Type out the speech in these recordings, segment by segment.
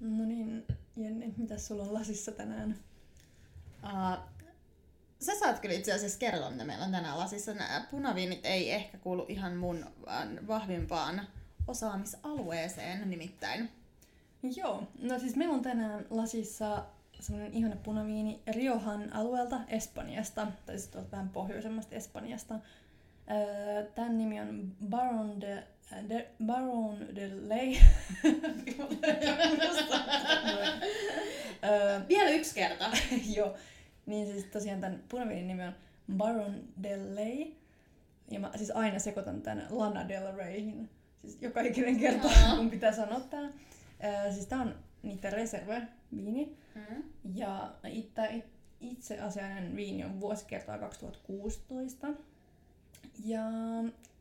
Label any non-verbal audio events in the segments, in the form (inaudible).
No niin, Jenni, mitä sulla on lasissa tänään? Uh, sä saat kyllä itse asiassa kertoa, mitä meillä on tänään lasissa. Nämä punaviinit ei ehkä kuulu ihan mun vahvimpaan osaamisalueeseen nimittäin. Joo, no siis meillä on tänään lasissa semmoinen ihana punaviini Riohan alueelta Espanjasta, tai siis tuolta vähän pohjoisemmasta Espanjasta. Öö, Tämän nimi on Baron de, de Baron de Ley. Öö, Vielä yksi kerta. (laughs) Joo, niin siis tosiaan tämän punaviinin nimi on Baron del Ley. Ja mä siis aina sekoitan tän Lana Del Reyhin. Siis joka ikinen kerta, (laughs) Aa. kun pitää sanoa tää. Öö, siis tää on niitä reserve-viini. Mm. Ja itse, itse asiainen viini on vuosikertaa 2016. Ja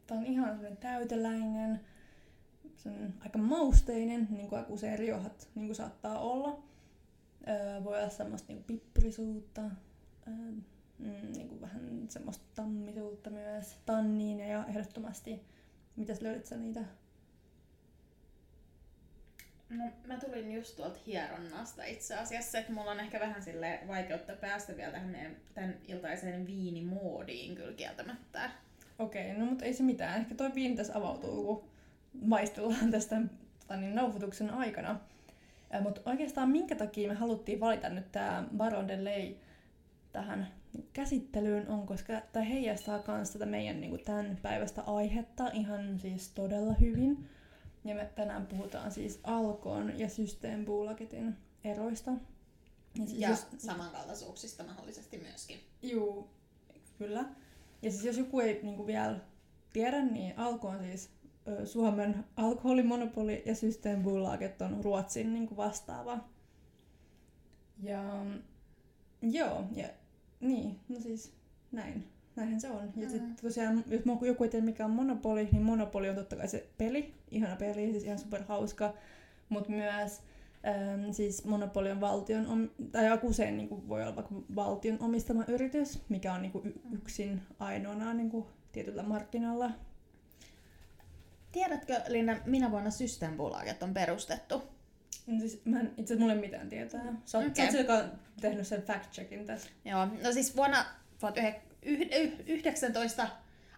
tää on ihan semmoinen täyteläinen, semmoinen aika mausteinen, niin kuin usein riohat niin kuin saattaa olla. Öö, voi olla semmoista niin pippurisuutta, öö, mm, niin kuin vähän semmoista tammisuutta myös, tanniineja ja ehdottomasti. Mitäs löydät sä niitä? No, mä tulin just tuolta hieronnasta itse asiassa, että mulla on ehkä vähän sille vaikeutta päästä vielä tähän meidän tämän iltaiseen viinimoodiin kyllä kieltämättä. Okei, no mutta ei se mitään. Ehkä toi viini tässä avautuu, kun maistellaan tästä niin, nauhoituksen aikana. Mutta oikeastaan minkä takia me haluttiin valita nyt tämä Baron de Ley tähän käsittelyyn on, koska tämä heijastaa myös tätä meidän niin tämän päivästä aihetta ihan siis todella hyvin. Ja me tänään puhutaan siis Alkon ja Systembolagetin eroista. Ja siis Ja jos- samankaltaisuuksista mahdollisesti myöskin. Juu, kyllä. Ja siis jos joku ei niinku vielä tiedä, niin Alko on siis ö, Suomen alkoholimonopoli ja Systembolaget on Ruotsin niinku vastaava. Ja joo, ja niin, no siis näin. Näinhän se on. Ja Mm. sitten tosiaan, jos joku ei tiedä mikä on Monopoli, niin Monopoli on totta kai se peli, ihana peli, siis ihan super hauska. Mutta myös äm, siis Monopoli on valtion, om- tai aika usein niin kuin voi olla vaikka valtion omistama yritys, mikä on niin kuin y- yksin ainoana niin kuin tietyllä markkinalla. Tiedätkö, Linna, minä vuonna Systembolaget on perustettu? Siis mä en, itse mulla ei mitään tietoa. Sä oot, Okei. sä oot se, joka on tehnyt sen fact-checkin tässä. Joo, no siis vuonna 19...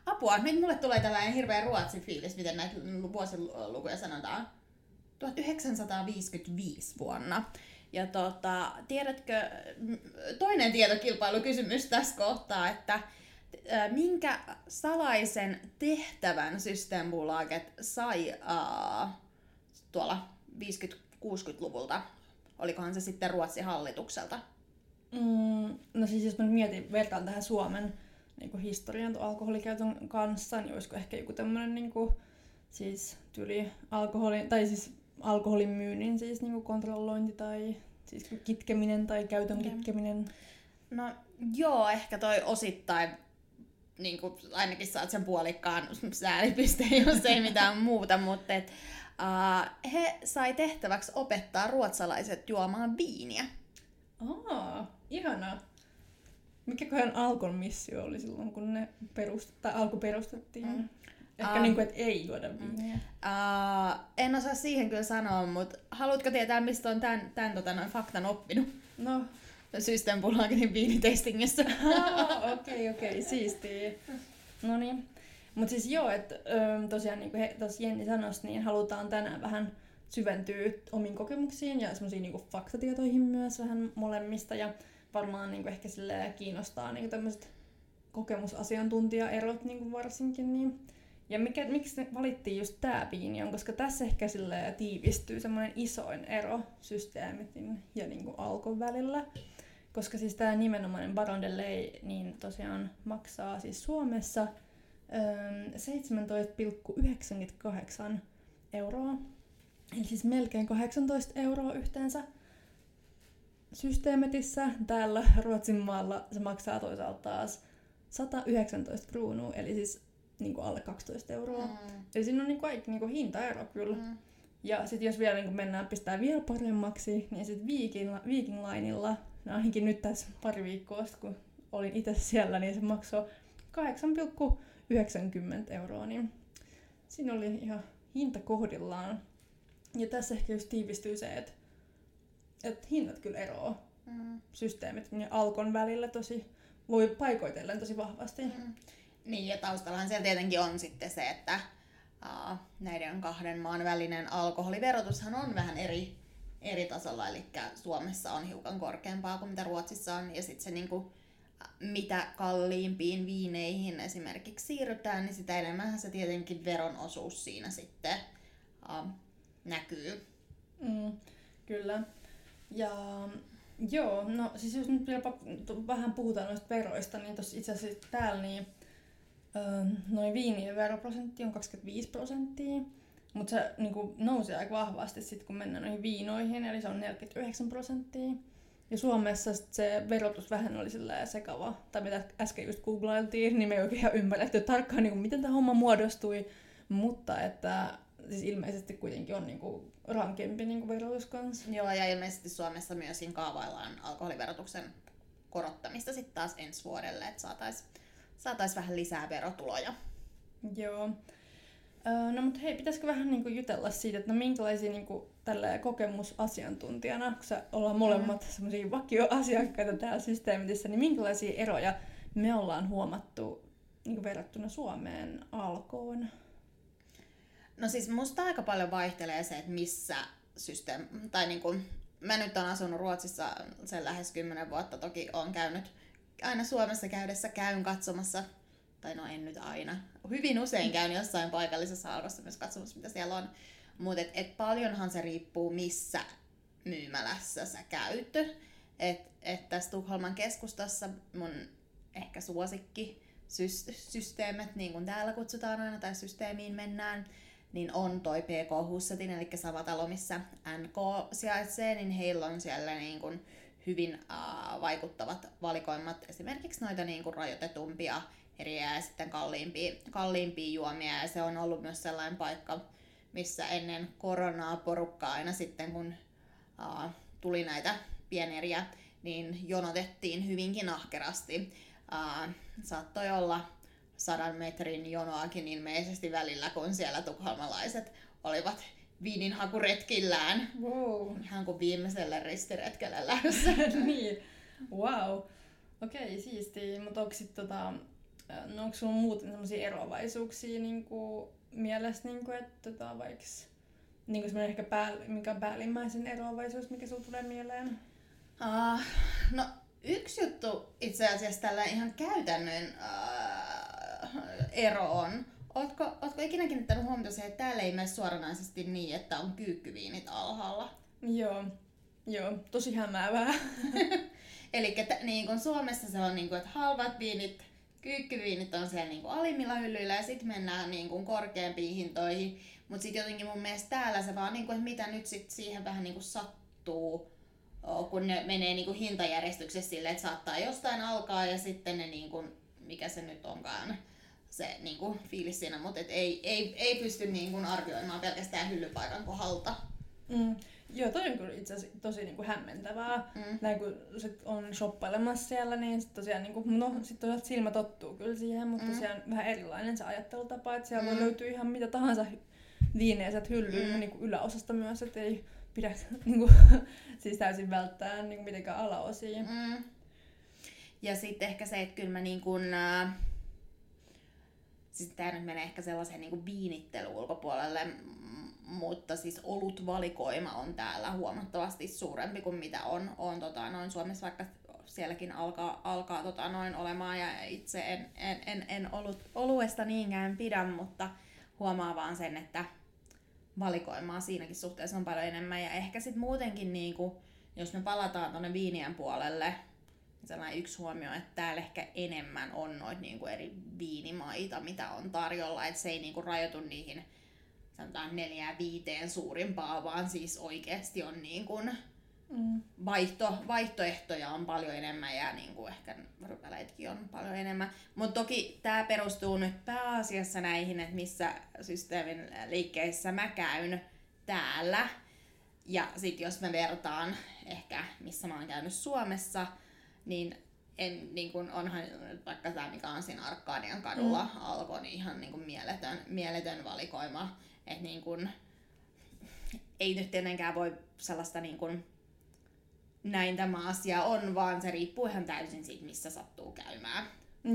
Apua, nyt mulle tulee tällainen hirveä ruotsin fiilis, miten näitä vuosilukuja sanotaan. 1955 vuonna. Ja tota, tiedätkö, toinen tietokilpailukysymys tässä kohtaa, että minkä salaisen tehtävän Systembolaget sai ää, tuolla 50-60-luvulta? Olikohan se sitten Ruotsin hallitukselta? Mm, no siis jos mä nyt mietin, vertaan tähän Suomen niin kuin historian tuon alkoholikäytön kanssa, niin olisiko ehkä joku tämmöinen niin kuin, siis tyyli alkoholin, tai siis alkoholin myynnin siis niin kuin kontrollointi tai siis kitkeminen tai käytön Okei. kitkeminen. No joo, ehkä toi osittain, niin kuin, ainakin saat sen puolikkaan säälipisteen, (laughs) jos ei mitään muuta, mutta et, uh, he sai tehtäväksi opettaa ruotsalaiset juomaan viiniä. Aa, ihanaa. Mikäköhän Alkon missio oli silloin, kun ne perust- tai alku perustettiin? Mm. Ehkä Aa. niin kuin, että ei juoda viiniä. Uh, en osaa siihen kyllä sanoa, mutta haluatko tietää, mistä on tämän, tämän tota, noin faktan oppinut No, Systembolagetin viinitestingissä? Okei, okei, siistiä. (laughs) No niin. Mutta siis joo, että tosiaan niin kuin tuossa Jenni sanoi, niin halutaan tänään vähän syventyä omiin kokemuksiin ja semmoisiin niin faktatietoihin myös vähän molemmista. Ja varmaan niin kuin ehkä silleen kiinnostaa niin tämmöiset kokemusasiantuntijaerot niin kuin varsinkin. Niin. Ja mikä, miksi valittiin just tämä viini on, koska tässä ehkä silleen tiivistyy semmoinen isoin ero systeemitin ja niin kuin alkon välillä. Koska siis tämä nimenomainen Baron de Ley, niin tosiaan maksaa siis Suomessa 17,98 euroa. Eli siis melkein 18 euroa yhteensä. Systeemetissä täällä Ruotsin maalla se maksaa toisaalta taas 119 kruunua, eli siis niin kuin alle 12 euroa. Mm. Eli siinä on niin kuin, niin kuin hintaero kyllä. mm. Ja sitten jos vielä niin mennään pistää vielä paremmaksi, niin sitten Viking, Viking Lineilla, no ainakin nyt tässä pari viikkoa sitten, kun olin itse siellä, niin se maksoi 8,90 euroa, niin siinä oli ihan hinta kohdillaan. Ja tässä ehkä just tiivistyy se, että, että hinnat kyllä eroaa mm. systeemit ja Alkon välillä tosi, voi paikoitellen tosi vahvasti. Mm. Niin, ja taustallahan siellä tietenkin on sitten se, että uh, näiden kahden maan välinen alkoholiverotushan on vähän eri, eri tasolla, eli Suomessa on hiukan korkeampaa kuin mitä Ruotsissa on, ja sitten se niinku, mitä kalliimpiin viineihin esimerkiksi siirrytään, niin sitä enemmän se tietenkin veron osuus siinä sitten uh, näkyy. Mm, kyllä. Ja joo, no siis jos nyt vielä vähän puhutaan noista veroista, niin tuossa itse asiassa täällä niin noin viinien veroprosentti on 25 prosenttia, mutta se niin kuin, nousee aika vahvasti sitten, kun mennään noihin viinoihin, eli se on 49 prosenttia. Ja Suomessa se verotus vähän oli sekava, tai mitä äsken just googlailtiin, niin me ei oikein ihan ymmärretty tarkkaan, niin kuin, miten tämä homma muodostui, mutta että siis ilmeisesti kuitenkin on niin kuin, rankempi niin kuin verotus kanssa. Joo, ja ilmeisesti Suomessa myös kaavaillaan alkoholiverotuksen korottamista sitten taas ensi vuodelle, että saataisiin saatais vähän lisää verotuloja. Joo. No mutta hei, pitäisikö vähän niin kuin jutella siitä, että no minkälaisia niin kuin, tällä kokemusasiantuntijana, kun sä ollaan molemmat mm. semmoisia vakioasiakkaita täällä systeemitissä, niin minkälaisia eroja me ollaan huomattu niin kuin verrattuna Suomeen alkoon? No siis musta aika paljon vaihtelee se, että missä systeemi, tai niin kuin, mä nyt olen asunut Ruotsissa sen lähes 10 vuotta, toki on käynyt aina Suomessa käydessä käyn katsomassa, tai no en nyt aina, hyvin usein käyn jossain paikallisessa alkossa myös katsomassa, mitä siellä on. Mutta et, et paljonhan se riippuu, missä myymälässä sä käyt. Että et tässä Tukholman keskustassa mun ehkä suosikki systeemit, niin kuin täällä kutsutaan aina, tai systeemiin mennään, niin on toi PK Hussetin, eli sama talo, missä NK sijaitsee, niin heillä on siellä niin kuin hyvin äh, vaikuttavat valikoimat, esimerkiksi noita niin kuin rajoitetumpia eriä ja sitten kalliimpia, kalliimpia juomia. Ja se on ollut myös sellainen paikka, missä ennen koronaa porukkaa aina sitten, kun äh, tuli näitä pieneriä, niin jonotettiin hyvinkin ahkerasti. Äh, saattoi olla sadan metrin jonoakin ilmeisesti välillä, kun siellä tukholmalaiset olivat viininhakuretkillään. Wow. Ihan kuin viimeiselle ristiretkelle (laughs) lähdössä. niin, wow. Okei, okay, siistiä. Mutta onko sitten tota, no onko sulla muuten sellaisia eroavaisuuksia niin kuin, mielessä, niin kuin, että tota, vaikka niin kuin ehkä pää, mikä on päällimmäisen eroavaisuus, mikä sulla tulee mieleen? Uh, no yksi juttu itse asiassa tällä ihan käytännön uh, ero on, Ootko, ootko ikinä kiinnittänyt huomiota siihen, että täällä ei mene suoranaisesti niin, että on kyykkyviinit alhaalla? Joo, joo, tosi hämäävää. (laughs) Eli niin kuin Suomessa se on niin kuin, että halvat viinit, kyykkyviinit on siellä niin kuin alimmilla hyllyillä ja sitten mennään niin kuin korkeampiin hintoihin. Mutta sitten jotenkin mun mielestä täällä se vaan, niin kuin, että mitä nyt sit siihen vähän niin kuin sattuu, kun ne menee niin kuin hintajärjestyksessä silleen, että saattaa jostain alkaa ja sitten ne, niin kuin, mikä se nyt onkaan, se niin kuin, fiilis siinä, mutta ei, ei, ei pysty niin kuin, arvioimaan pelkästään hyllypaikan kohdalta. Mm. Joo, toi on kyllä itse asiassa tosi niin kuin hämmentävää. Mm. Näin kun sit on shoppailemassa siellä, niin sit tosiaan, niin kuin, no sit tosiaan silmä tottuu kyllä siihen, mutta mm. tosiaan vähän erilainen se ajattelutapa, että siellä mm. voi löytyä ihan mitä tahansa viinejä sieltä hyllyyn mm. niin kuin yläosasta myös, että ei pidä (laughs) niin kuin, siis täysin välttää niin kuin mitenkään alaosia. Mm. Ja sitten ehkä se, että kyllä mä niin kuin, äh, siis tämä nyt menee ehkä sellaiseen niin viinittelu ulkopuolelle, mutta siis olutvalikoima on täällä huomattavasti suurempi kuin mitä on, on tota, noin Suomessa, vaikka sielläkin alkaa, alkaa tota, noin olemaan. Ja itse en, en, en, en ollut, oluesta niinkään pidä, mutta huomaa vaan sen, että valikoimaa siinäkin suhteessa on paljon enemmän. Ja ehkä sitten muutenkin niin kuin, jos me palataan tuonne viinien puolelle, sellainen yksi huomio, että täällä ehkä enemmän on noita niinku eri viinimaita, mitä on tarjolla, että se ei niinku rajoitu niihin sanotaan neljään viiteen suurimpaa, vaan siis oikeasti on niin kuin mm. vaihto, vaihtoehtoja on paljon enemmän ja niin kuin ehkä rypäleitkin on paljon enemmän. Mutta toki tämä perustuu nyt pääasiassa näihin, että missä systeemin liikkeissä mä käyn, täällä. Ja sitten jos mä vertaan ehkä, missä mä oon käynyt Suomessa, niin en, niin kun onhan vaikka tämä, mikä on siinä Arkadian kadulla mm. alkoi, niin ihan niin kun mieletön, mieletön valikoima. Että niin kun, ei nyt tietenkään voi sellaista niin kun, näin tämä asia on, vaan se riippuu ihan täysin siitä, missä sattuu käymään.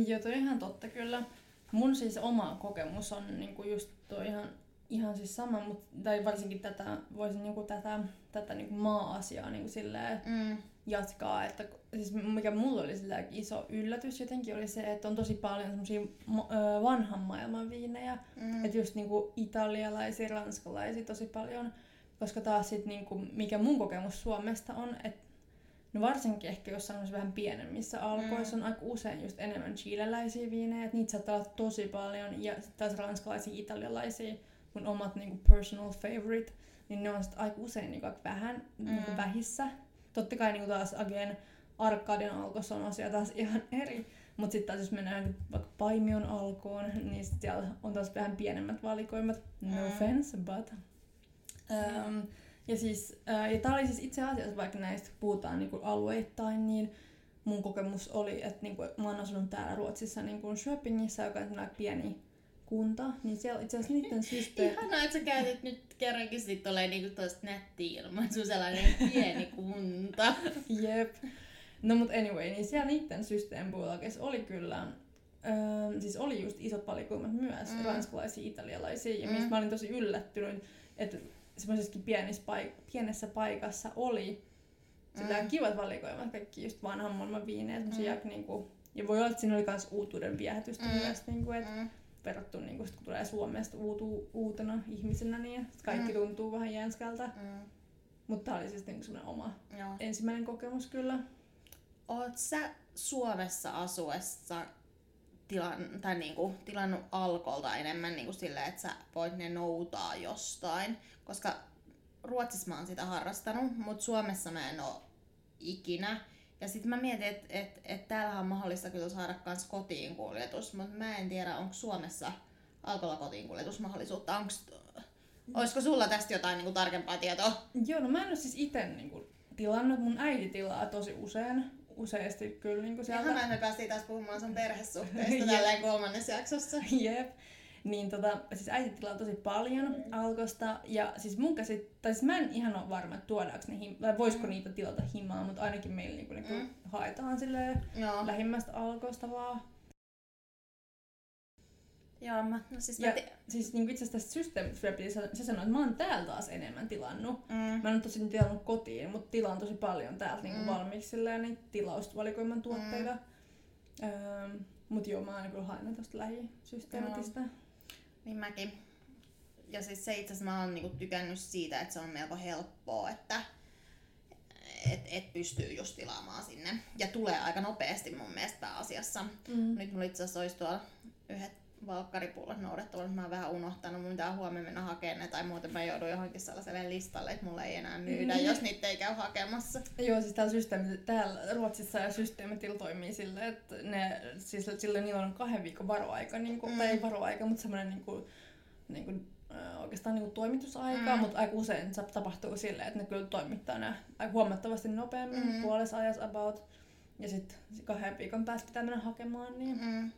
Joo, toi ihan totta kyllä. Mun siis oma kokemus on niinku just toi ihan, ihan siis sama, mut, tai varsinkin tätä, voisin niinku tätä, tätä niinku maa-asiaa niinku silleen mm. jatkaa. Että, siis mikä mulla oli iso yllätys jotenkin oli se, että on tosi paljon semmosia vanhan maailman viinejä. Mm. Että just niinku italialaisia, ranskalaisia tosi paljon. Koska taas sit niinku, mikä mun kokemus Suomesta on, että No varsinkin ehkä jossain vähän pienemmissä alkoissa mm. on aika usein just enemmän chileläisiä viinejä, että niitä saattaa olla tosi paljon, ja sitten taas ranskalaisia, italialaisia, mun omat niinku personal favorite, niin ne on sitten aika usein niinku aika vähän niinku mm. niinku vähissä. Totta kai niinku taas again, Arkadian alkossa on asia taas ihan eri, mutta sitten taas jos mennään vaikka Paimion alkoon, niin sit siellä on taas vähän pienemmät valikoimat. No mm. offense, but... Um, ja siis, ää, ja tää oli siis itse asiassa, vaikka näistä puhutaan niinku alueittain, niin mun kokemus oli, että niinku, mä oon asunut täällä Ruotsissa niinku Schöpingissä, joka on pieni kunta, niin siellä itse asiassa niiden systeemi... Ihanaa, että sä käytit nyt kerrankin sit tulee niinku tosta nätti ilman, sun sellainen pieni kunta. (laughs) Jep. No mut anyway, niin siellä niiden systeemipuolakessa oli kyllä Öö, siis oli just isot valikoimat myös, mm. ranskalaisia, italialaisia, ja mm. mistä mä olin tosi yllättynyt, että semmoisessakin pienessä, paik- pienessä paikassa oli sillä mm. kivat valikoimat, kaikki just vanhan maailman viinejä, mm. niinku, ja voi olla, että siinä oli myös uutuuden viehätystä mm. myös, niinku, että mm. verrattu niinku, sit, kun tulee Suomesta uutu, uutena ihmisenä, niin kaikki mm. tuntuu vähän jänskältä. Mm. Mutta tämä oli siis niinku semmoinen oma Joo. ensimmäinen kokemus kyllä. Oot sä Suomessa asuessa tilan, tai niinku, tilannut alkolta enemmän niinku silleen, että sä voit ne noutaa jostain? Koska Ruotsissa mä oon sitä harrastanut, mutta Suomessa mä en oo ikinä. Ja sitten mä mietin, että et, et täällä on mahdollista kyllä saada kans kotiin kuljetus, mutta mä en tiedä, onko Suomessa alkolla kotiin kuljetusmahdollisuutta. Onks, olisiko sulla tästä jotain niinku tarkempaa tietoa? Joo, no mä en ole siis itse niinku tilannut. Mun äiti tilaa tosi usein useasti kyllä niin sieltä. Ihanaa, me päästiin taas puhumaan sun perhesuhteista (laughs) tälleen kolmannessa jaksossa. Jep. Niin tota, siis äiti tilaa tosi paljon mm. alkosta, ja siis mun käsit, tai siis mä en ihan ole varma, että tuodaanko ne him- tai voisiko mm. niitä tilata himaa, mutta ainakin meillä niinku, niinku mm. haetaan silleen Joo. lähimmästä alkosta vaan. Joo, mä, no siis ja, mä te... siis niin itse asiassa tästä systeemistä se sanoi, että mä oon täällä taas enemmän tilannut. Mm. Mä en ole tosin tilannut kotiin, mutta tilaan tosi paljon täältä niin mm. valmiiksi silleen, niin tilausvalikoiman tuotteita. Mm. Öö, mutta joo, mä aina kyllä haen tosta lähisysteemitistä. Joo. Niin mäkin. Ja siis se itse asiassa mä oon niinku tykännyt siitä, että se on melko helppoa, että et, et pystyy just tilaamaan sinne. Ja tulee aika nopeasti mun mielestä pääasiassa. Mm. Nyt mulla itse asiassa olisi tuolla yhdet valkkaripullot noudattavalla, mä oon vähän unohtanut, mun pitää huomenna mennä hakemaan ne, tai muuten mä joudun johonkin sellaiselle listalle, että mulla ei enää myydä, mm. jos niitä ei käy hakemassa. Joo, siis täällä, systeemi, täällä Ruotsissa ja systeemitillä toimii silleen, että ne, siis silloin niillä on kahden viikon varoaika, niin kuin, mm. tai ei varoaika, mutta semmoinen niin kuin, niin kuin, oikeastaan niin toimitusaika, mm. mutta aika usein se tapahtuu silleen, että ne kyllä toimittaa ne aika huomattavasti nopeammin, mm. puolessa ajassa about, ja sitten kahden viikon päästä pitää mennä hakemaan. Niin... Mm.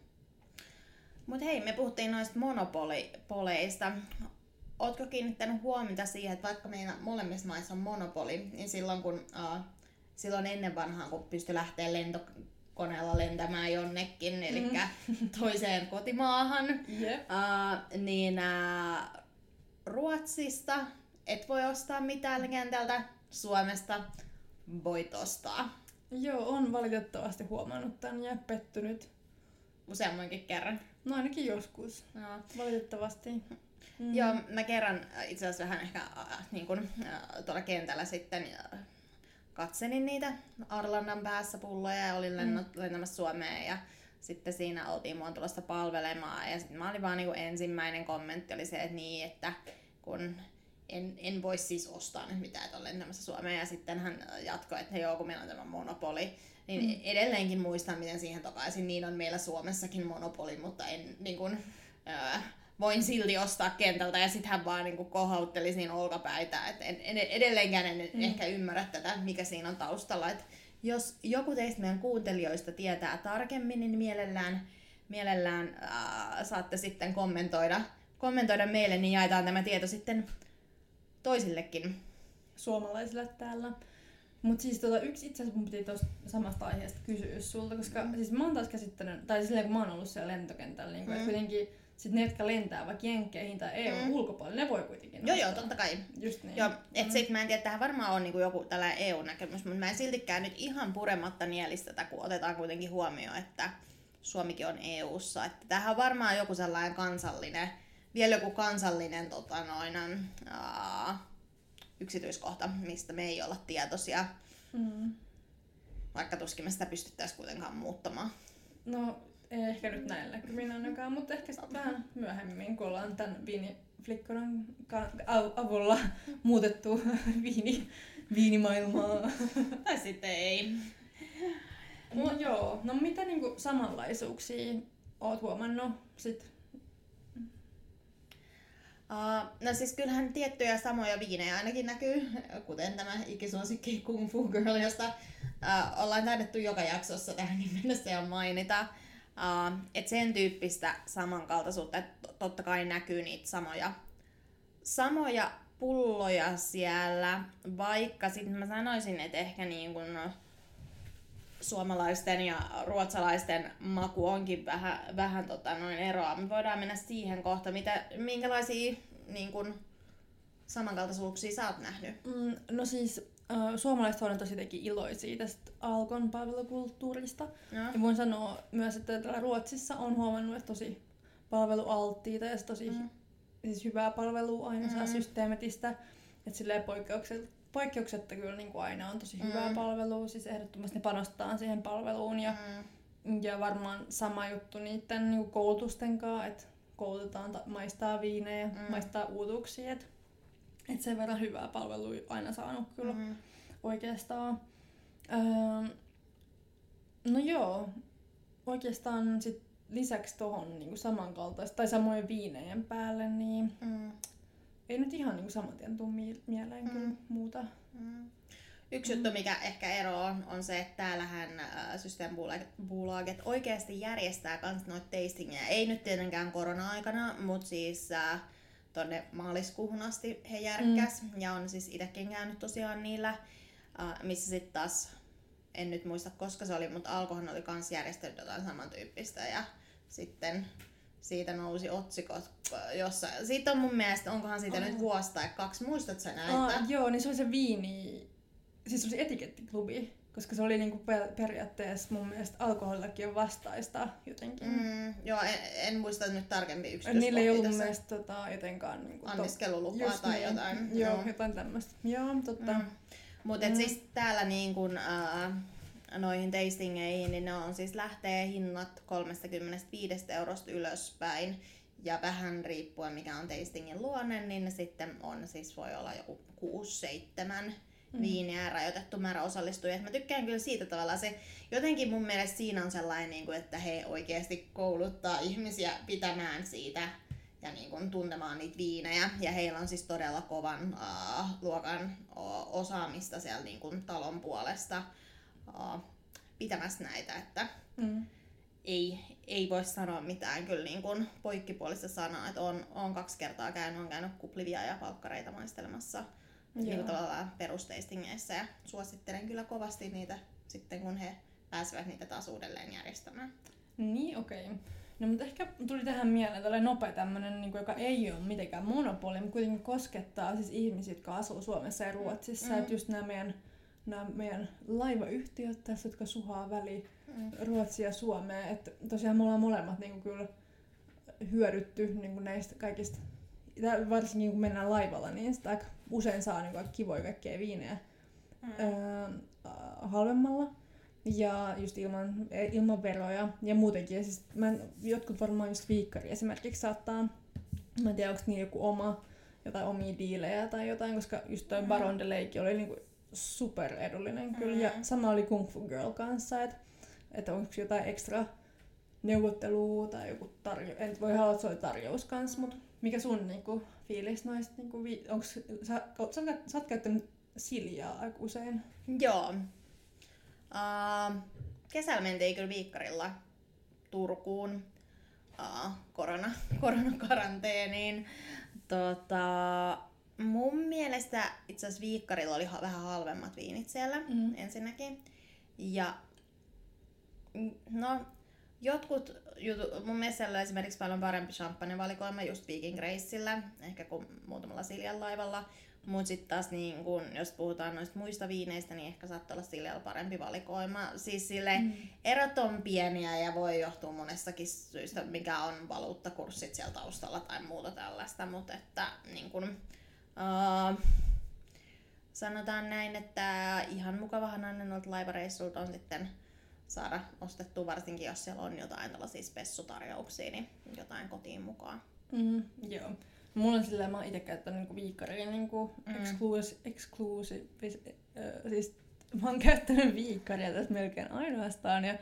Mutta hei, me puhuttiin noista monopolipoleista. Ootko kiinnittänyt huomiota siihen, että vaikka meillä molemmissa maissa on monopoli, niin silloin kun uh, silloin ennen vanhaan, kun pystyi lähteä lentokoneella lentämään jonnekin, eli mm. (laughs) toiseen kotimaahan, yep. uh, niin uh, Ruotsista et voi ostaa mitään kentältä, Suomesta voit ostaa. Joo, on valitettavasti huomannut tämän ja pettynyt. Useammankin kerran. No ainakin joskus. Joo. Valitettavasti. Mm. Joo, mä kerran äh, itse asiassa vähän ehkä äh, niin kun, äh, tuolla kentällä sitten äh, katselin niitä Arlandan päässä pulloja ja olin lennot, mm. lentämässä Suomeen ja sitten siinä oltiin mua tulosta palvelemaan ja sitten mä olin vaan niin ensimmäinen kommentti oli se, että niin, että kun en, en voi siis ostaa nyt mitään, että olen lentämässä Suomeen ja sitten hän jatkoi, että joo, kun meillä on tämä monopoli, niin mm. edelleenkin muistan, miten siihen tokaisin. Niin on meillä Suomessakin monopoli, mutta en niin kuin, äh, voin silti ostaa kentältä ja sitten hän vaan niin kohautteli siinä olkapäitä. Et en, en, edelleenkään en mm. ehkä ymmärrä tätä, mikä siinä on taustalla. Et jos joku teistä meidän kuuntelijoista tietää tarkemmin, niin mielellään, mielellään äh, saatte sitten kommentoida, kommentoida meille, niin jaetaan tämä tieto sitten toisillekin. Suomalaisille täällä. Mutta siis tota, yksi itse asiassa mun piti tuosta samasta aiheesta kysyä sulta, koska mm. siis mä oon taas käsittänyt, tai silleen kun mä oon ollut siellä lentokentällä, niin kun, mm. että kuitenkin sit ne, jotka lentää vaikka Jenkkeihin tai EU mm. ulkopuolelle, ne voi kuitenkin Joo, joo, totta kai. Just niin. Joo, et mm. sit mä en tiedä, tähän varmaan on niinku joku tällainen EU-näkemys, mutta mä en siltikään nyt ihan purematta nielistä tätä, kun otetaan kuitenkin huomioon, että Suomikin on EU-ssa. Että tähän on varmaan joku sellainen kansallinen, vielä joku kansallinen tota noin, aa, yksityiskohta, mistä me ei olla tietoisia. Mm. Vaikka tuskin me sitä pystyttäisiin kuitenkaan muuttamaan. No, ei ehkä nyt näin näkymin ainakaan, mutta ehkä sitten vähän myöhemmin, kun ollaan tämän viini Flikkoran avulla muutettu viini, viinimaailmaa. tai sitten ei. No joo, no mitä niinku samanlaisuuksia oot huomannut sit Uh, no siis kyllähän tiettyjä samoja viinejä ainakin näkyy, kuten tämä ikisuosikki Kung Fu Girl, josta uh, ollaan taidettu joka jaksossa tähänkin mennessä jo mainita. Uh, että sen tyyppistä samankaltaisuutta, että totta kai näkyy niitä samoja, samoja pulloja siellä, vaikka sitten mä sanoisin, että ehkä niin kun suomalaisten ja ruotsalaisten maku onkin vähän, vähän tota noin eroa. Me voidaan mennä siihen kohta, mitä, minkälaisia niin kun, samankaltaisuuksia sä oot nähnyt? Mm, no siis äh, suomalaiset on tosi teki iloisia tästä Alkon palvelukulttuurista. Ja. ja voin sanoa myös, että täällä Ruotsissa on huomannut, että tosi palvelualttiita ja tosi mm. siis hyvää palvelua aina mm. saa systeemetistä. Että silleen poikkeuksellisesti poikkeuksetta kyllä niin kuin aina on tosi hyvää mm. palvelua, siis ehdottomasti ne panostaa siihen palveluun ja, mm. ja varmaan sama juttu niiden niin kuin koulutusten kanssa, että koulutetaan ta- maistaa viinejä, mm. maistaa uutuuksia, että et sen verran hyvää palvelua aina saanut kyllä mm. oikeastaan. Öö, no joo, oikeastaan sit lisäksi tuohon niin samankaltaista tai samojen viinejen päälle, niin mm ei nyt ihan niin saman tien tule mieleen mm. kyllä muuta. Mm. Yksi mm. juttu, mikä ehkä ero on, on se, että täällähän äh, Systembolaget oikeasti järjestää kans noita tastingeja. Ei nyt tietenkään korona-aikana, mutta siis äh, tonne maaliskuuhun asti he järkkäs. Mm. Ja on siis itsekin käynyt tosiaan niillä, äh, missä sitten taas, en nyt muista koska se oli, mutta Alkohan oli kans järjestänyt jotain samantyyppistä. Ja sitten siitä nousi otsikot jossa. Siitä on mun mielestä, onkohan siitä oh. nyt vuosi tai kaksi, muistat sä näitä? Ah, joo, niin se oli se viini, siis se oli etikettiklubi, koska se oli niinku per- periaatteessa mun mielestä alkoholillakin vastaista jotenkin. Mm, joo, en, en muista nyt tarkemmin yksityiskohtia. Niillä ei ollut mun mielestä tota, jotenkaan... Niinku, Anniskelulupaa tai niin. jotain. Joo, mm. jotain tämmöistä. Joo, totta. Mm. Mutta mm. siis täällä niin kun, äh, noihin tastingeihin, niin ne on siis lähtee hinnat 35 eurosta ylöspäin. Ja vähän riippuen mikä on tastingin luonne, niin sitten on siis voi olla joku 6-7 mm. viiniä rajoitettu määrä osallistujia. Mä tykkään kyllä siitä tavalla se, jotenkin mun mielestä siinä on sellainen, niin että he oikeasti kouluttaa ihmisiä pitämään siitä ja niin kuin, tuntemaan niitä viinejä. Ja heillä on siis todella kovan uh, luokan uh, osaamista siellä niin kuin, talon puolesta uh, pitämässä näitä. Että, mm ei, ei voi sanoa mitään kyllä niin kuin poikkipuolista sanaa, että on, on kaksi kertaa käynyt, on käynyt kuplivia ja palkkareita maistelemassa niin tavallaan perusteistingeissä ja suosittelen kyllä kovasti niitä sitten kun he pääsevät niitä taas uudelleen järjestämään. Niin, okei. Okay. No mutta ehkä tuli tähän mieleen tällainen nopea tämmöinen, niin joka ei ole mitenkään monopoli, mutta kuitenkin koskettaa siis ihmisiä, jotka asuu Suomessa ja Ruotsissa. Mm. Että just nämä meidän, nämä meidän laivayhtiöt tässä, jotka suhaa väliin mm. Ruotsia ja Suomea. Että tosiaan me ollaan molemmat niin kuin kyllä hyödytty niin kuin näistä kaikista, varsinkin kun mennään laivalla, niin sitä aika usein saa niin kuin kivoja kaikkea viinejä mm. öö, halvemmalla ja just ilman, ilman veroja ja muutenkin. Ja siis mä en, jotkut varmaan just viikkari esimerkiksi saattaa, mä en tiedä onko niin joku oma, jotain omia diilejä tai jotain, koska just toi mm. Baron de Lake oli niinku super edullinen kyllä. Mm. Ja sama oli Kung Fu Girl kanssa, että että onko jotain ekstra neuvottelua tai joku tarjous. En voi olla, että se oli tarjous kanssa, mutta mikä sun niinku, fiilis noista? Niinku, vi- onks, sä, sä, sä oot käyttänyt siljaa aika usein. Joo. Uh, kesällä mentiin kyllä viikkarilla Turkuun uh, korona, (laughs) koronakaranteeniin. Tota, mun mielestä itse asiassa viikkarilla oli ha- vähän halvemmat viinit siellä Mm. ensinnäkin. Ja mm, no, jotkut jutut, mun mielestä siellä oli esimerkiksi paljon parempi champagnevalikoima just Viking Raceillä, ehkä kuin muutamalla Siljan laivalla. Mutta sitten taas niin kun, jos puhutaan noista muista viineistä, niin ehkä saattaa olla Siljalla parempi valikoima. Siis sille mm. erot on pieniä ja voi johtua monestakin syystä, mikä on valuuttakurssit siellä taustalla tai muuta tällaista. Mutta että niin kun, uh, sanotaan näin, että ihan mukavahan aina noilta laivareissulta on sitten saada ostettua, varsinkin jos siellä on jotain tällaisia spessutarjouksia, niin jotain kotiin mukaan. Mm, joo. Mulla on silleen, mä oon ite käyttänyt niinku viikkaria niinku Mm. exclusive, exclusive, äh, siis mä oon käyttänyt viikkaria tässä melkein ainoastaan ja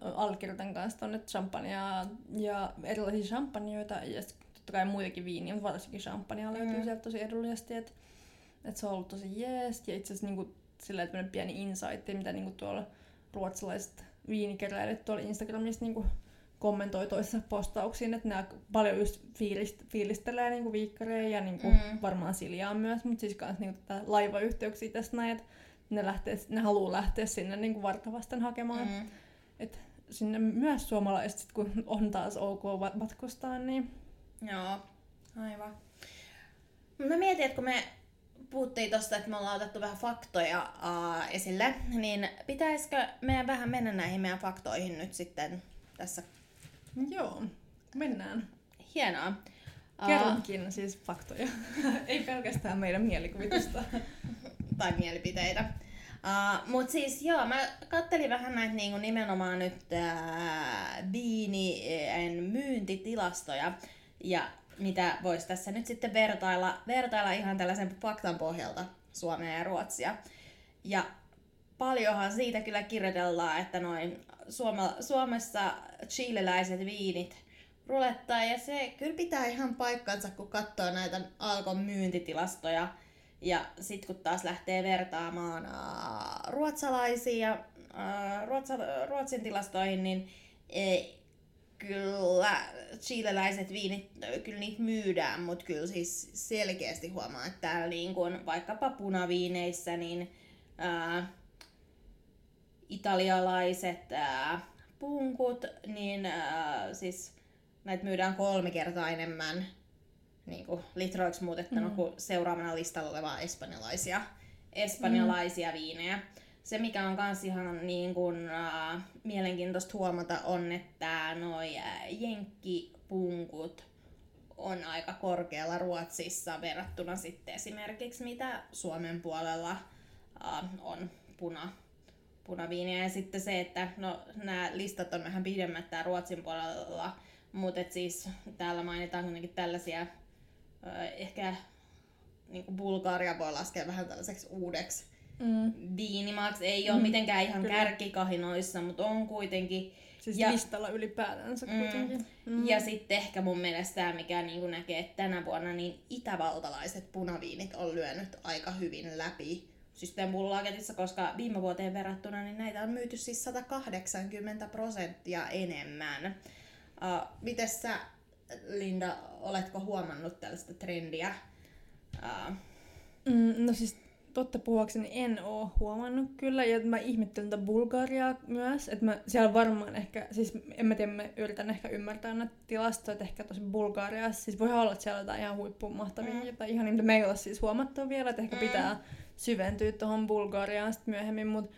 allekirjoitan kanssa tonne champagnea ja erilaisia champagneoita ja totta kai muitakin viiniä, mutta varsinkin champagnea löytyy Mm. sieltä tosi edullisesti, että et se on ollut tosi jees ja itse asiassa niinku tämmönen pieni insight, mitä niinku tuolla ruotsalaiset viinikeräilijät tuolla Instagramissa niinku kommentoi toisissa postauksiin, että nämä paljon just fiilist, fiilistelee niinku viikkareja ja niinku Mm. varmaan Siljaa myös, mutta siis kans niinku tätä laivayhteyksiä tässä näin, että ne, lähtee, ne haluaa lähteä sinne niinku vartavasten hakemaan. Mm. Mm. Sinne myös suomalaiset, sit kun on taas ok matkustaa, niin Joo, aivan. Mä mietin, että kun me puhuttiin tosta, että me ollaan otettu vähän faktoja uh, esille, niin pitäisikö meidän vähän mennä näihin meidän faktoihin nyt sitten tässä? joo, mennään. Hienoa. Uh, Kerronkin siis faktoja, (laughs) ei pelkästään meidän mielikuvitusta. (laughs) tai mielipiteitä. Uh, Mutta siis joo, mä kattelin vähän näitä niinku nimenomaan nyt uh, viinien myyntitilastoja ja mitä voisi tässä nyt sitten vertailla, vertailla ihan tällaisen faktan pohjalta Suomea ja Ruotsia. Ja paljonhan siitä kyllä kirjoitellaan, että noin Suoma, Suomessa chileläiset viinit rulettaa ja se kyllä pitää ihan paikkansa, kun katsoo näitä Alkon myyntitilastoja. Ja sitten kun taas lähtee vertaamaan ää, ruotsalaisia ää, Ruotsa, Ruotsin tilastoihin, niin ei, kyllä chileläiset viinit, kyllä niitä myydään, mutta kyllä siis selkeästi huomaa, että täällä niin kun vaikkapa punaviineissä, niin ää, italialaiset ää, punkut, niin ää, siis näitä myydään kolme kertaa enemmän niin kuin litroiksi muutettuna mm. kuin seuraavana listalla olevaa espanjalaisia, espanjalaisia mm. viinejä. Se, mikä on kans ihan niin kuin, äh, mielenkiintoista huomata, on, että noi äh, jenkkipunkut on aika korkealla Ruotsissa verrattuna sitten esimerkiksi mitä Suomen puolella äh, on puna, punaviiniä. Ja sitten se, että no, nämä listat on vähän pidemmät tää Ruotsin puolella, mutta siis täällä mainitaan kuitenkin tällaisia, äh, ehkä niin Bulgaria voi laskea vähän tällaiseksi uudeksi Mm. viinimaaksi. Ei ole Mm, mitenkään ihan kyllä. kärkikahinoissa, mutta on kuitenkin. Siis Ja- listalla ylipäätänsä Mm. kuitenkin. Mm. Ja sitten ehkä mun mielestä tämä, mikä niinku näkee, että tänä vuonna niin itävaltalaiset punaviinit on lyönyt aika hyvin läpi Systembolagetissa, koska viime vuoteen verrattuna niin näitä on myyty siis 180 prosenttia enemmän. Uh, Miten sä, Linda, oletko huomannut tällaista trendiä? Uh, Mm, no siis totta puhuakseni en oo huomannut kyllä, ja mä ihmettelen tätä Bulgariaa myös, että mä siellä varmaan ehkä, siis en mä tiedä, mä yritän ehkä ymmärtää näitä tilastoja, että ehkä tosi Bulgariassa, siis voi olla, että siellä on jotain ihan huippumahtavia Mm. mm. tai ihan mitä me ei ole siis huomattu vielä, että ehkä Mm. pitää syventyä tuohon Bulgariaan sitten myöhemmin, mutta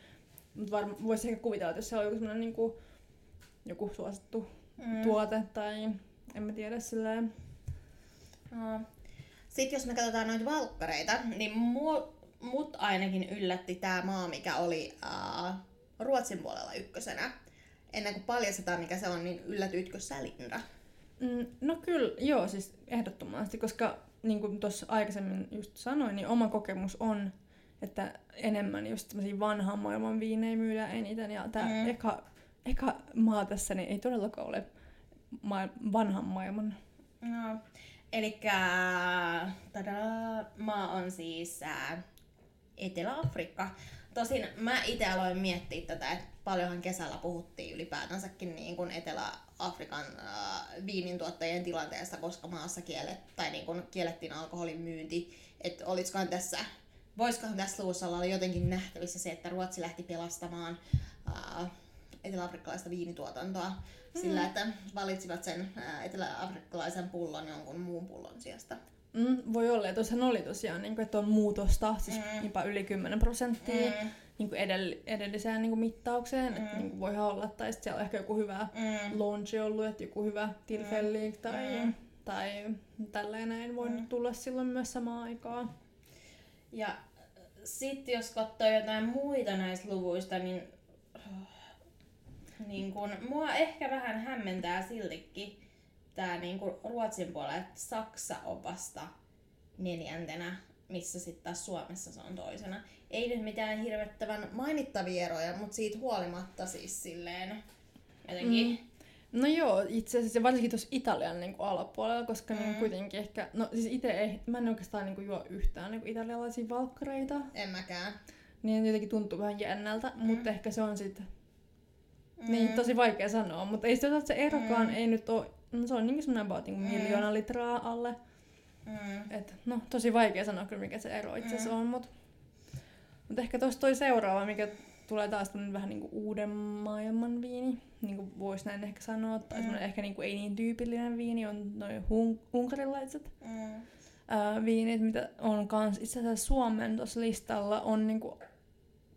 mut voisi ehkä kuvitella, että jos siellä on joku semmoinen niinku, joku suosittu mm. tuote tai en mä tiedä silleen. No. Sitten jos me katsotaan noita valkkareita, niin mu, mut ainakin yllätti tämä maa, mikä oli uh, Ruotsin puolella ykkösenä. Ennen kuin paljastetaan, mikä se on, niin yllätyitkö sä, Linda? Mm, no kyllä, joo, siis ehdottomasti, koska niin kuin tuossa aikaisemmin just sanoin, niin oma kokemus on, että enemmän just tämmöisiä vanhan maailman viinejä myydään eniten. Ja tämä Mm. eka eka maa tässä niin ei todellakaan ole ma- vanhan maailman. No, eli maa on siis ää, Etelä-Afrikka. Tosin mä itse aloin miettiä tätä, että paljonhan kesällä puhuttiin ylipäätänsäkin niin kuin Etelä-Afrikan äh, viinintuottajien tilanteesta, koska maassa kielet, tai niin kuin kiellettiin alkoholin myynti. Että olisikohan tässä, voisikohan tässä luvussa olla jotenkin nähtävissä se, että Ruotsi lähti pelastamaan äh, etelä-afrikkalaista viinituotantoa mm. sillä, että valitsivat sen äh, etelä-afrikkalaisen pullon jonkun muun pullon sijasta. Mm, voi olla, että tuossahan oli tosiaan, niin kuin, että on muutosta, siis mm. jopa yli 10 prosenttia mm. niin kuin edell- edelliseen niin kuin mittaukseen. Mm. Että, niin kuin voihan olla, tai sitten siellä on ehkä joku hyvä mm. launch ollut, että joku hyvä tilfelli tai, mm. tai tällainen voi mm. tulla silloin myös samaan aikaan. Ja sitten jos katsoo jotain muita näistä luvuista, niin, niin kun, mua ehkä vähän hämmentää siltikin, tämä niinku Ruotsin puolella, että Saksa on vasta neljäntenä, missä sitten taas Suomessa se on toisena. Ei nyt mitään hirvettävän mainittavia eroja, mutta siitä huolimatta siis silleen jotenkin... Mm. No joo, itse asiassa varsinkin tuossa Italian niin kuin alapuolella, koska niin mm. niin kuitenkin ehkä, no siis itse ei, mä en oikeastaan niin kuin juo yhtään niin kuin italialaisia valkkareita. En mäkään. Niin jotenkin tuntuu vähän jännältä, mm. mutta ehkä se on sitten, mm. niin tosi vaikea sanoa, mutta ei se, se erokaan mm. ei nyt ole No, se on niin semmoinen about niin mm. miljoona litraa alle. Mm. Et, no, tosi vaikea sanoa kyllä, mikä se ero itse asiassa mm. on, mutta mut ehkä tuossa toi seuraava, mikä tulee taas vähän niin kuin uuden maailman viini, niin kuin voisi näin ehkä sanoa, tai mm. ehkä niin kuin ei niin tyypillinen viini, on noin hun- unkarilaiset mm. ää, viinit, mitä on kans itse asiassa Suomen tuossa listalla, on niin kuin,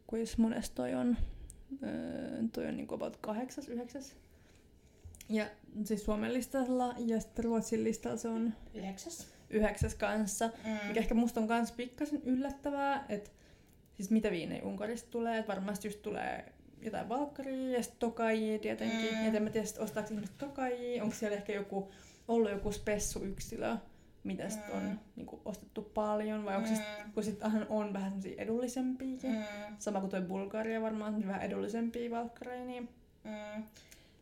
kuinka monesta toi on, öö, toi on niin kuin about kahdeksas, yhdeksäs ja siis Suomen listalla ja sitten Ruotsin listalla se on yhdeksäs, yhdeksäs kanssa. Mm. Mikä ehkä musta on kans pikkasen yllättävää, että siis mitä viinejä Unkarista tulee, että varmasti just tulee jotain valkkaria ja sitten tokajia tietenkin. Mm. Ja en mä tiedä, ostaako ihmiset tokajia, onko siellä ehkä joku, ollut joku spessu-yksilö, mitä mm. on niin kuin, ostettu paljon, vai onko mm. se, kun sitten on vähän semmosia edullisempiakin. Mm. Sama kuin tuo Bulgaria varmaan, vähän edullisempia valkkareja, niin mm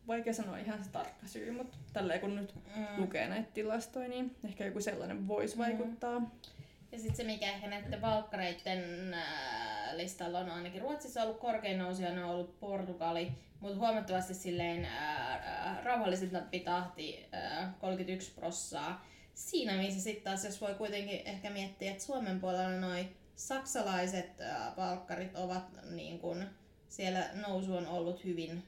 vaikea sanoa ihan se tarkka syy, mutta tälleen kun nyt mm. lukee näitä tilastoja, niin ehkä joku sellainen voisi mm. vaikuttaa. Ja sitten se, mikä ehkä näiden valkkareiden äh, listalla on ainakin Ruotsissa ollut korkein nousija, on ollut Portugali, mutta huomattavasti silleen äh, rauhallisempi tahti, äh, 31 prossaa. Siinä missä sitten taas, jos voi kuitenkin ehkä miettiä, että Suomen puolella noin saksalaiset äh, valkkarit ovat niin kun, siellä nousu on ollut hyvin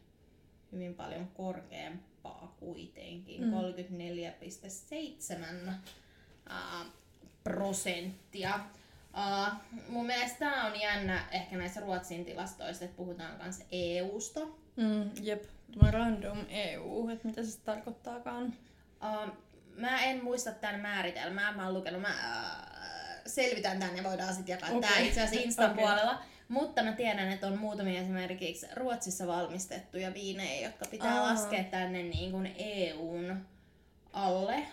hyvin paljon korkeampaa kuitenkin, mm. 34,7 uh, prosenttia. Uh, mun mielestä tämä on jännä ehkä näissä Ruotsin tilastoissa, että puhutaan myös EU-sta. Mm, jep, tämä random EU, että mitä se tarkoittaakaan. Uh, mä en muista tämän määritelmää, mä oon lukenut, mä uh, selvitän tämän ja voidaan sitten jakaa okay. tämä itse asiassa (laughs) Instan okay. puolella. Mutta mä tiedän, että on muutamia esimerkiksi Ruotsissa valmistettuja viinejä, jotka pitää Aa. laskea tänne niin kuin EUn alle,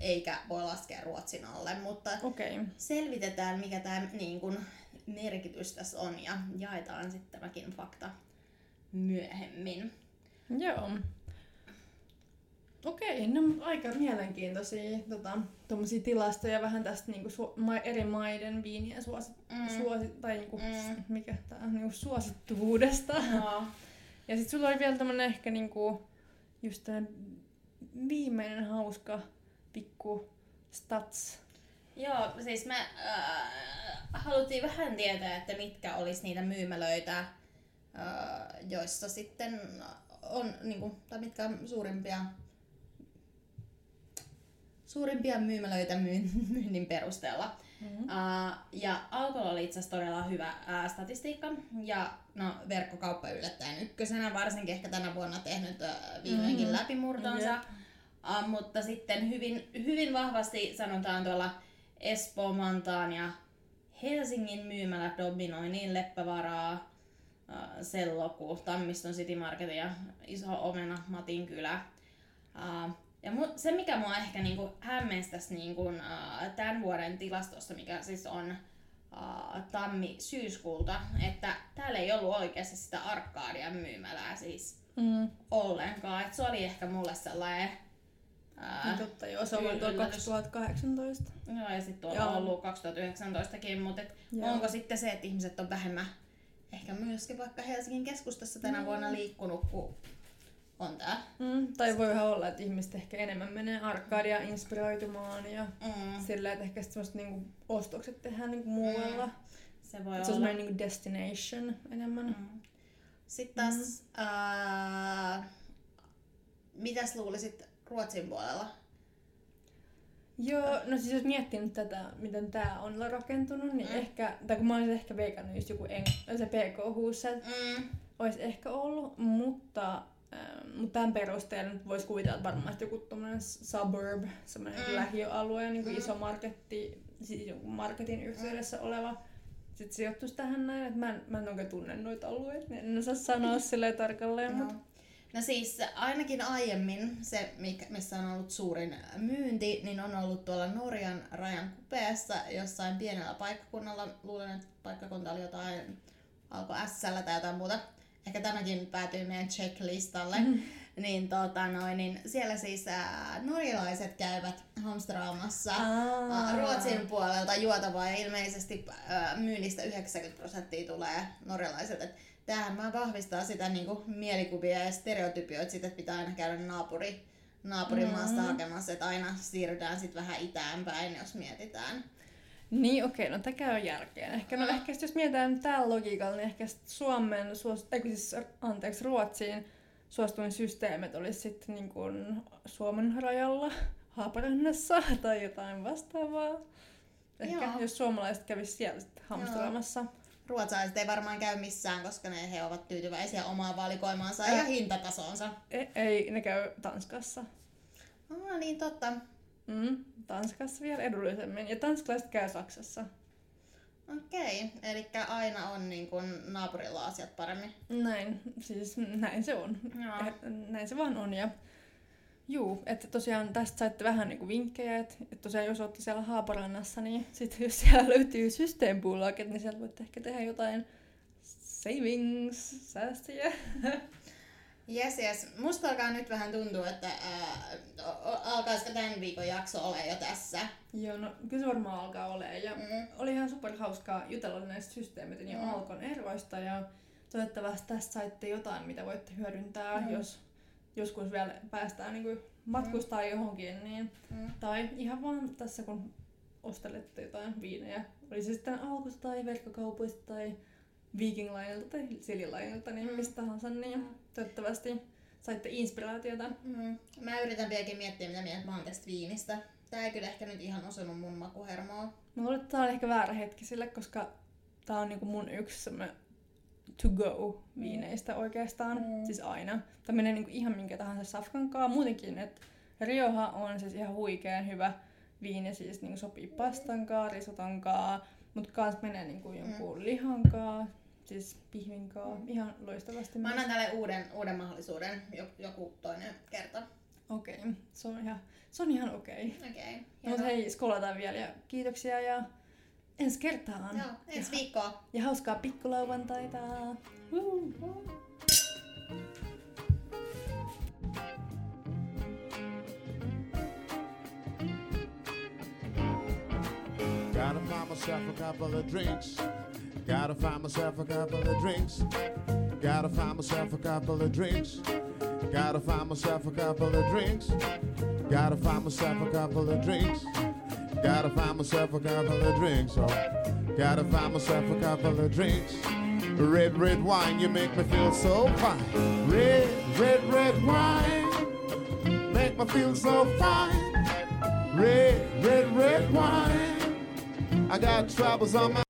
eikä voi laskea Ruotsin alle, mutta okay. selvitetään, mikä tämä niin kuin, merkitys tässä on ja jaetaan sitten tämäkin fakta myöhemmin. Joo. Okei, no aika mielenkiintoisia tota, tilastoja vähän tästä niinku, su- ma- eri maiden viinien suosi- mm. suosi- tai niinku, mm. mikä tää, niinku, suosittuvuudesta. No. (laughs) ja sitten sulla oli vielä tämmönen ehkä niinku, just viimeinen hauska pikku stats. Joo, siis me äh, haluttiin vähän tietää, että mitkä olisi niitä myymälöitä, äh, joissa sitten on, niinku, tai mitkä on suurimpia suurimpia myymälöitä (laughs) myynnin perusteella. Mm-hmm. Uh, ja Alkolla oli itse asiassa todella hyvä uh, statistiikka. Ja no, verkkokauppa yllättäen ykkösenä, varsinkin ehkä tänä vuonna tehnyt uh, vihdoinkin mm-hmm. läpimurtonsa. Yep. Uh, mutta sitten hyvin, hyvin vahvasti sanotaan tuolla Espoo, Mantaan ja Helsingin myymälät dominoi niin Leppävaraa, uh, Selloku, Tammiston City Market ja Iso Omena, Matin kylä. Uh, ja se, mikä mua ehkä niinku hämmenstäisi niinku, uh, tämän vuoden tilastossa, mikä siis on uh, tammi-syyskuulta, että täällä ei ollut oikeasti sitä Arkadian myymälää siis Mm. ollenkaan. Et se oli ehkä mulle sellainen... Ää, Niin totta, joo, se on vuonna yllätys. 2018. Joo, ja sitten tuolla Joo. on ollut 2019kin, mutta et Joo. onko sitten se, että ihmiset on vähemmän ehkä myöskin vaikka Helsingin keskustassa tänä Mm. vuonna liikkunut, kun on tää. Mm, tai voi olla, että ihmiset ehkä enemmän menee arkadia inspiroitumaan ja Mm. sillä, että ehkä semmoiset niinku ostokset tehdään niinku muualla. Se voi Se on olla. semmoinen niinku destination enemmän. Mm. Sitten taas, mm. ää, mitäs luulisit Ruotsin puolella? Joo, no siis jos miettii nyt tätä, miten tää on rakentunut, niin Mm. ehkä, tai kun mä olisin ehkä veikannut just joku en, se pk huusset Mm. olisi ehkä ollut, mutta, mutta tämän perusteella nyt voisi kuvitella, että varmaan joku tommonen suburb, semmoinen Mm. mm. lähiöalue, niin kuin Mm. iso marketti, siis marketin yhteydessä oleva, sitten sijoittuisi tähän näin, että mä en, mä en oikein tunne noita alueita, niin en osaa sanoa (laughs) silleen tarkalleen, Joo. mutta No siis ainakin aiemmin se, mikä- missä on ollut suurin myynti, niin on ollut tuolla Norjan rajan kupeessa jossain pienellä paikkakunnalla. Luulen, että paikkakunta oli jotain, alkoi S tai jotain muuta. Ehkä tämäkin päätyy meidän checklistalle. Mm. Niin, tota, noin, niin siellä siis ää, norjalaiset käyvät hamstraamassa Aa. ää, Ruotsin puolelta juotavaa ja ilmeisesti ää, myynnistä 90 prosenttia tulee norjalaiset. Et tämähän vaan vahvistaa sitä niinku, mielikuvia ja stereotypioita että pitää aina käydä naapuri, naapurimaasta Mm. hakemassa, että aina siirrytään sitten vähän itäänpäin, jos mietitään. Niin, okei, no tämä käy järkeen. Ehkä, no, ehkä sit jos mietitään tällä logiikalla, niin ehkä Suomen, suos, eikö siis, anteeksi, Ruotsiin suosituin systeemit olisi sitten niin kuin Suomen rajalla, Haaparannassa tai jotain vastaavaa. Ehkä Joo. jos suomalaiset kävis siellä sitten hamstraamassa. Ruotsalaiset ei varmaan käy missään, koska ne he ovat tyytyväisiä omaan valikoimaansa ja hintatasonsa. Ei, ei, ne käy Tanskassa. Ah, niin totta. Mm, Tanskassa vielä edullisemmin. Ja tanskalaiset käy Saksassa. Okei, eli aina on niin kun naapurilla asiat paremmin. Näin, siis näin se on. Joo. Eh, Näin se vaan on. Ja juu, että tosiaan tästä saitte vähän niinku vinkkejä, että, että tosiaan jos olette siellä Haaparannassa, niin sitten (laughs) jos siellä löytyy systeempuulaket, niin sieltä voitte ehkä tehdä jotain savings, säästöjä. (laughs) Jes, jes. Musta alkaa nyt vähän tuntua, että ää, alkaisiko tämän viikon jakso ole jo tässä. Joo, no kyllä se varmaan alkaa olemaan. Ja Mm. oli ihan super hauskaa jutella näistä systeemiten ja Mm. Alkon eroista ja toivottavasti tästä saitte jotain, mitä voitte hyödyntää, Mm. jos joskus vielä päästään niin kuin matkustaa johonkin, niin Mm. Tai ihan vaan tässä kun ostelette jotain viinejä, oli se sitten alkusta tai verkkokaupoista tai Viking Lineilta tai Silly Lineilta, niin Mm. mistä tahansa, niin toivottavasti saitte inspiraatiota. Mm. Mä yritän vieläkin miettiä, mitä mieltä mä oon tästä viinistä. Tää ei kyllä ehkä nyt ihan osunut mun makuhermoon. Mä luulen, että tää on ehkä väärä hetki sille, koska tää on niinku mun yksi to go viineistä oikeastaan, Mm. siis aina. Tää menee niinku ihan minkä tahansa safkankaan. Muutenkin, että Rioha on siis ihan huikean hyvä viini, siis niinku sopii pastankaa, risotonkaa, mutta kans menee niinku jonkun lihankaa, siis pihvinkaa, Mm. ihan loistavasti. Mä annan tälle uuden, uuden mahdollisuuden jo- joku toinen kerta. Okei, okay. se on ihan, se on ihan okei. Okay. Okei, okay, Mutta hei, skolataan vielä ja kiitoksia ja ensi kertaan. Joo, ensi viikkoa. Ja hauskaa pikkulauantaita! Woo! Gotta find myself a couple of drinks. Gotta find myself a couple of drinks. Gotta find myself a couple of drinks. Gotta find myself a couple of drinks. Gotta find myself a couple of drinks. Gotta find myself a couple of drinks. Oh, gotta find myself a couple of drinks. Red, red wine, you make me feel so fine. Red, red, red wine, make me feel so fine. Red, red, red wine. I got troubles on my